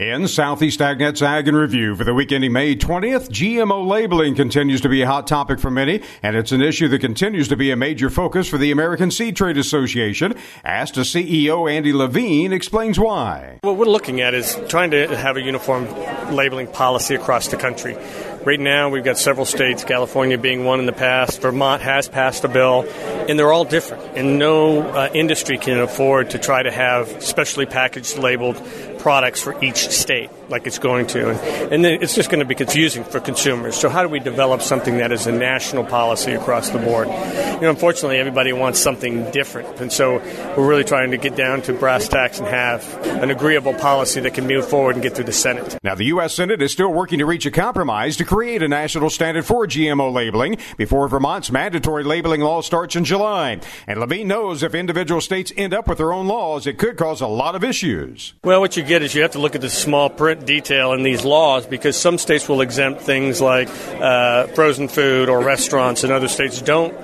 In Southeast AgNet's Ag in Review for the week ending May 20th, GMO labeling continues to be a hot topic for many, and it's an issue that continues to be a major focus for the American Seed Trade Association. ASTA CEO Andy LaVigne explains why. What we're looking at is trying to have a uniform labeling policy across the country. Right now, we've got several states, California being one in the past. Vermont has passed a bill, and they're all different. And no uh, industry can afford to try to have specially packaged, labeled products for each state like it's going to. And, and then it's just going to be confusing for consumers. So, how do we develop something that is a national policy across the board? You know, unfortunately, everybody wants something different. And so, we're really trying to get down to brass tacks and have an agreeable policy that can move forward and get through the Senate. Now, the U.S. Senate is still working to reach a compromise to create a national standard for GMO labeling before Vermont's mandatory labeling law starts in July. And LaVigne knows if individual states end up with their own laws, it could cause a lot of issues. Well, what you get is you have to look at the small print detail in these laws because some states will exempt things like uh, frozen food or restaurants, and other states don't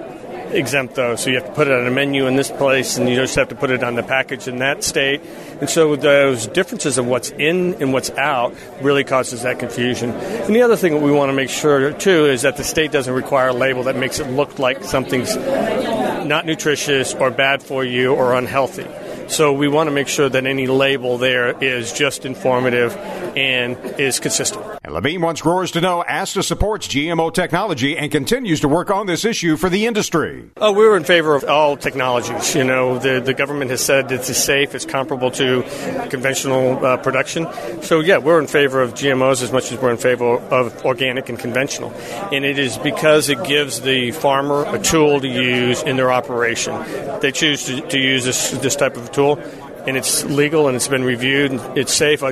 exempt those. So you have to put it on a menu in this place, and you just have to put it on the package in that state. And so those differences of what's in and what's out really causes that confusion. And the other thing that we want to make sure too is that the state doesn't require a label that makes it look like something's not nutritious or bad for you or unhealthy. So we want to make sure that any label there is just informative and is consistent. And LaVigne wants growers to know ASTA supports GMO technology and continues to work on this issue for the industry. Oh, we're in favor of all technologies. You know, the, the government has said it's safe, it's comparable to conventional uh, production. So, yeah, we're in favor of GMOs as much as we're in favor of organic and conventional. And it is because it gives the farmer a tool to use in their operation. They choose to, to use this, this type of tool, and it's legal and it's been reviewed. It's safe.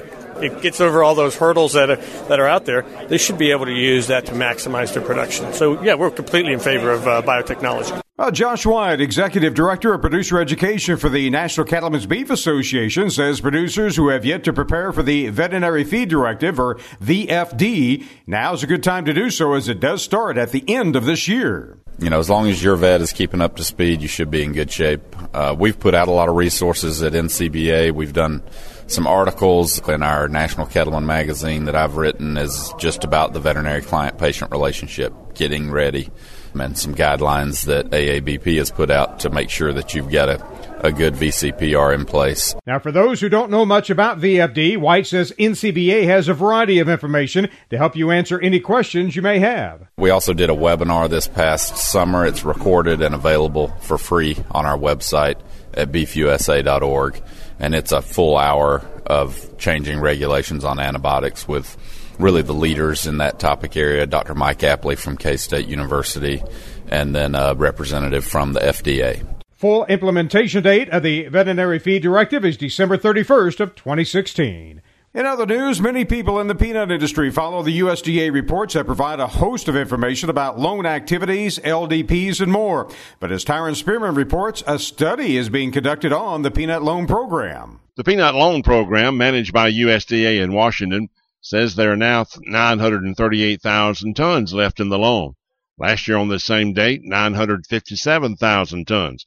It gets over all those hurdles that are, that are out there. They should be able to use that to maximize their production. So, yeah, we're completely in favor of uh, biotechnology. Well, Josh White, Executive Director of Producer Education for the National Cattlemen's Beef Association, says producers who have yet to prepare for the Veterinary Feed Directive, or VFD, now's a good time to do so as it does start at the end of this year you know, as long as your vet is keeping up to speed, you should be in good shape. Uh, we've put out a lot of resources at NCBA. We've done some articles in our National Cattlemen magazine that I've written is just about the veterinary client patient relationship, getting ready, and some guidelines that AABP has put out to make sure that you've got a a good VCPR in place. Now, for those who don't know much about VFD, White says NCBA has a variety of information to help you answer any questions you may have. We also did a webinar this past summer. It's recorded and available for free on our website at beefusa.org. And it's a full hour of changing regulations on antibiotics with really the leaders in that topic area Dr. Mike Apley from K State University, and then a representative from the FDA. Full implementation date of the Veterinary Feed Directive is December 31st of 2016. In other news, many people in the peanut industry follow the USDA reports that provide a host of information about loan activities, LDPs, and more. But as Tyron Spearman reports, a study is being conducted on the peanut loan program. The peanut loan program, managed by USDA in Washington, says there are now 938,000 tons left in the loan. Last year on the same date, 957,000 tons.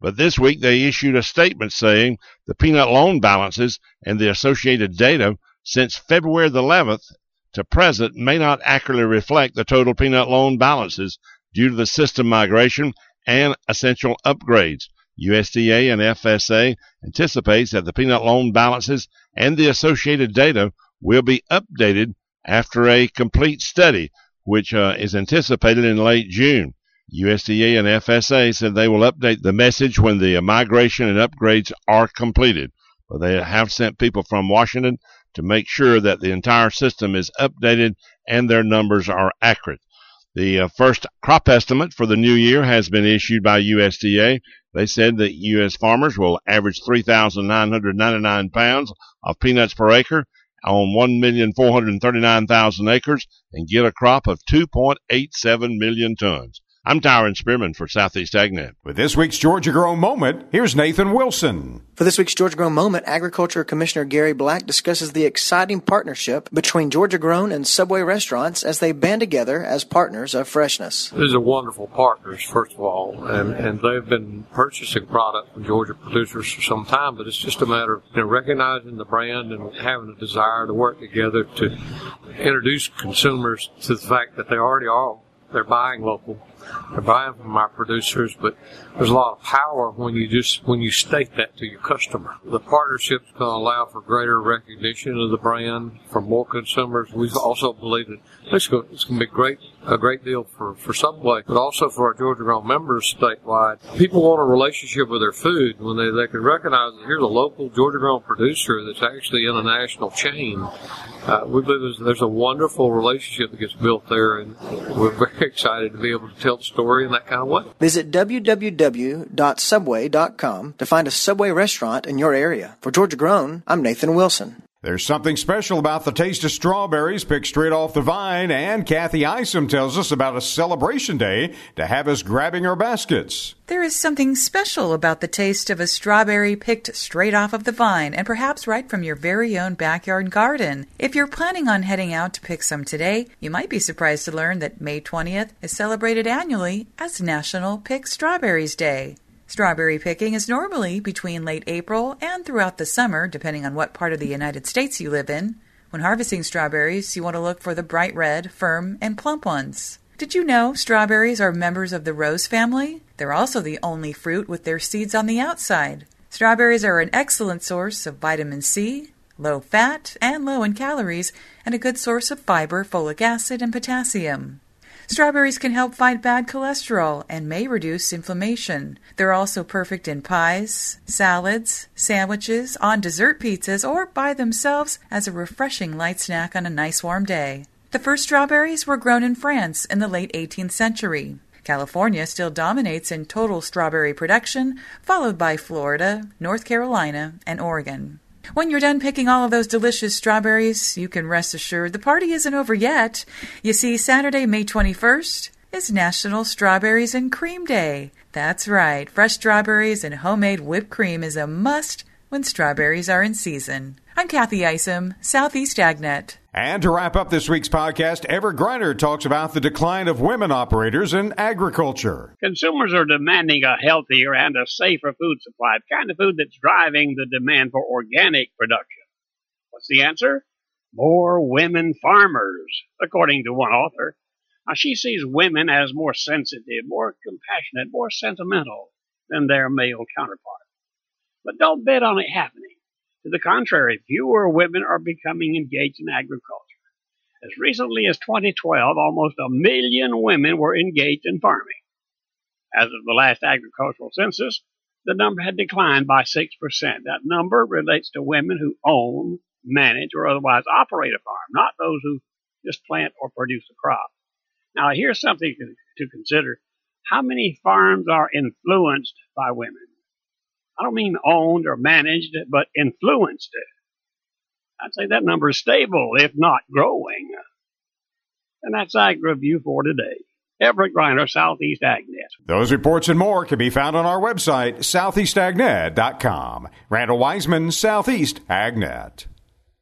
But this week they issued a statement saying the peanut loan balances and the associated data since February the 11th to present may not accurately reflect the total peanut loan balances due to the system migration and essential upgrades. USDA and FSA anticipates that the peanut loan balances and the associated data will be updated after a complete study, which uh, is anticipated in late June. USDA and FSA said they will update the message when the migration and upgrades are completed. But they have sent people from Washington to make sure that the entire system is updated and their numbers are accurate. The uh, first crop estimate for the new year has been issued by USDA. They said that U.S. farmers will average 3,999 pounds of peanuts per acre on 1,439,000 acres and get a crop of 2.87 million tons. I'm Tyron Spearman for Southeast AgNet. With this week's Georgia Grown Moment, here's Nathan Wilson. For this week's Georgia Grown Moment, Agriculture Commissioner Gary Black discusses the exciting partnership between Georgia Grown and Subway restaurants as they band together as partners of freshness. These are wonderful partners, first of all, and, and they've been purchasing product from Georgia producers for some time, but it's just a matter of you know, recognizing the brand and having a desire to work together to introduce consumers to the fact that they already are they're buying local they're buying from our producers, but there's a lot of power when you just when you state that to your customer. The partnership is going to allow for greater recognition of the brand from more consumers. We also believe that it's going, it's going to be great a great deal for, for Subway, but also for our Georgia Grown members statewide. People want a relationship with their food when they, they can recognize that here's a local Georgia Grown producer that's actually in a national chain. Uh, we believe there's, there's, a wonderful relationship that gets built there, and we're very excited to be able to tell the story in that kind of way. Visit www.subway.com to find a Subway restaurant in your area. For Georgia Grown, I'm Nathan Wilson. There's something special about the taste of strawberries picked straight off the vine, and Kathy Isom tells us about a celebration day to have us grabbing our baskets. There is something special about the taste of a strawberry picked straight off of the vine and perhaps right from your very own backyard garden. If you're planning on heading out to pick some today, you might be surprised to learn that May 20th is celebrated annually as National Pick Strawberries Day. Strawberry picking is normally between late April and throughout the summer, depending on what part of the United States you live in. When harvesting strawberries, you want to look for the bright red, firm, and plump ones. Did you know strawberries are members of the rose family? They're also the only fruit with their seeds on the outside. Strawberries are an excellent source of vitamin C, low fat, and low in calories, and a good source of fiber, folic acid, and potassium. Strawberries can help fight bad cholesterol and may reduce inflammation. They're also perfect in pies, salads, sandwiches, on dessert pizzas, or by themselves as a refreshing light snack on a nice warm day. The first strawberries were grown in France in the late 18th century. California still dominates in total strawberry production, followed by Florida, North Carolina, and Oregon. When you're done picking all of those delicious strawberries, you can rest assured the party isn't over yet. You see, Saturday, May 21st is National Strawberries and Cream Day. That's right, fresh strawberries and homemade whipped cream is a must when strawberries are in season. I'm Kathy Isom, Southeast Agnet. And to wrap up this week's podcast, Everett Griner talks about the decline of women operators in agriculture. Consumers are demanding a healthier and a safer food supply, the kind of food that's driving the demand for organic production. What's the answer? More women farmers, according to one author. Now, she sees women as more sensitive, more compassionate, more sentimental than their male counterparts. But don't bet on it happening. To the contrary, fewer women are becoming engaged in agriculture. As recently as 2012, almost a million women were engaged in farming. As of the last agricultural census, the number had declined by 6%. That number relates to women who own, manage, or otherwise operate a farm, not those who just plant or produce a crop. Now, here's something to consider. How many farms are influenced by women? I don't mean owned or managed, but influenced. I'd say that number is stable, if not growing. And that's Ag Review for today. Everett Griner, Southeast AgNet. Those reports and more can be found on our website, southeastagnet.com. Randall Wiseman, Southeast AgNet.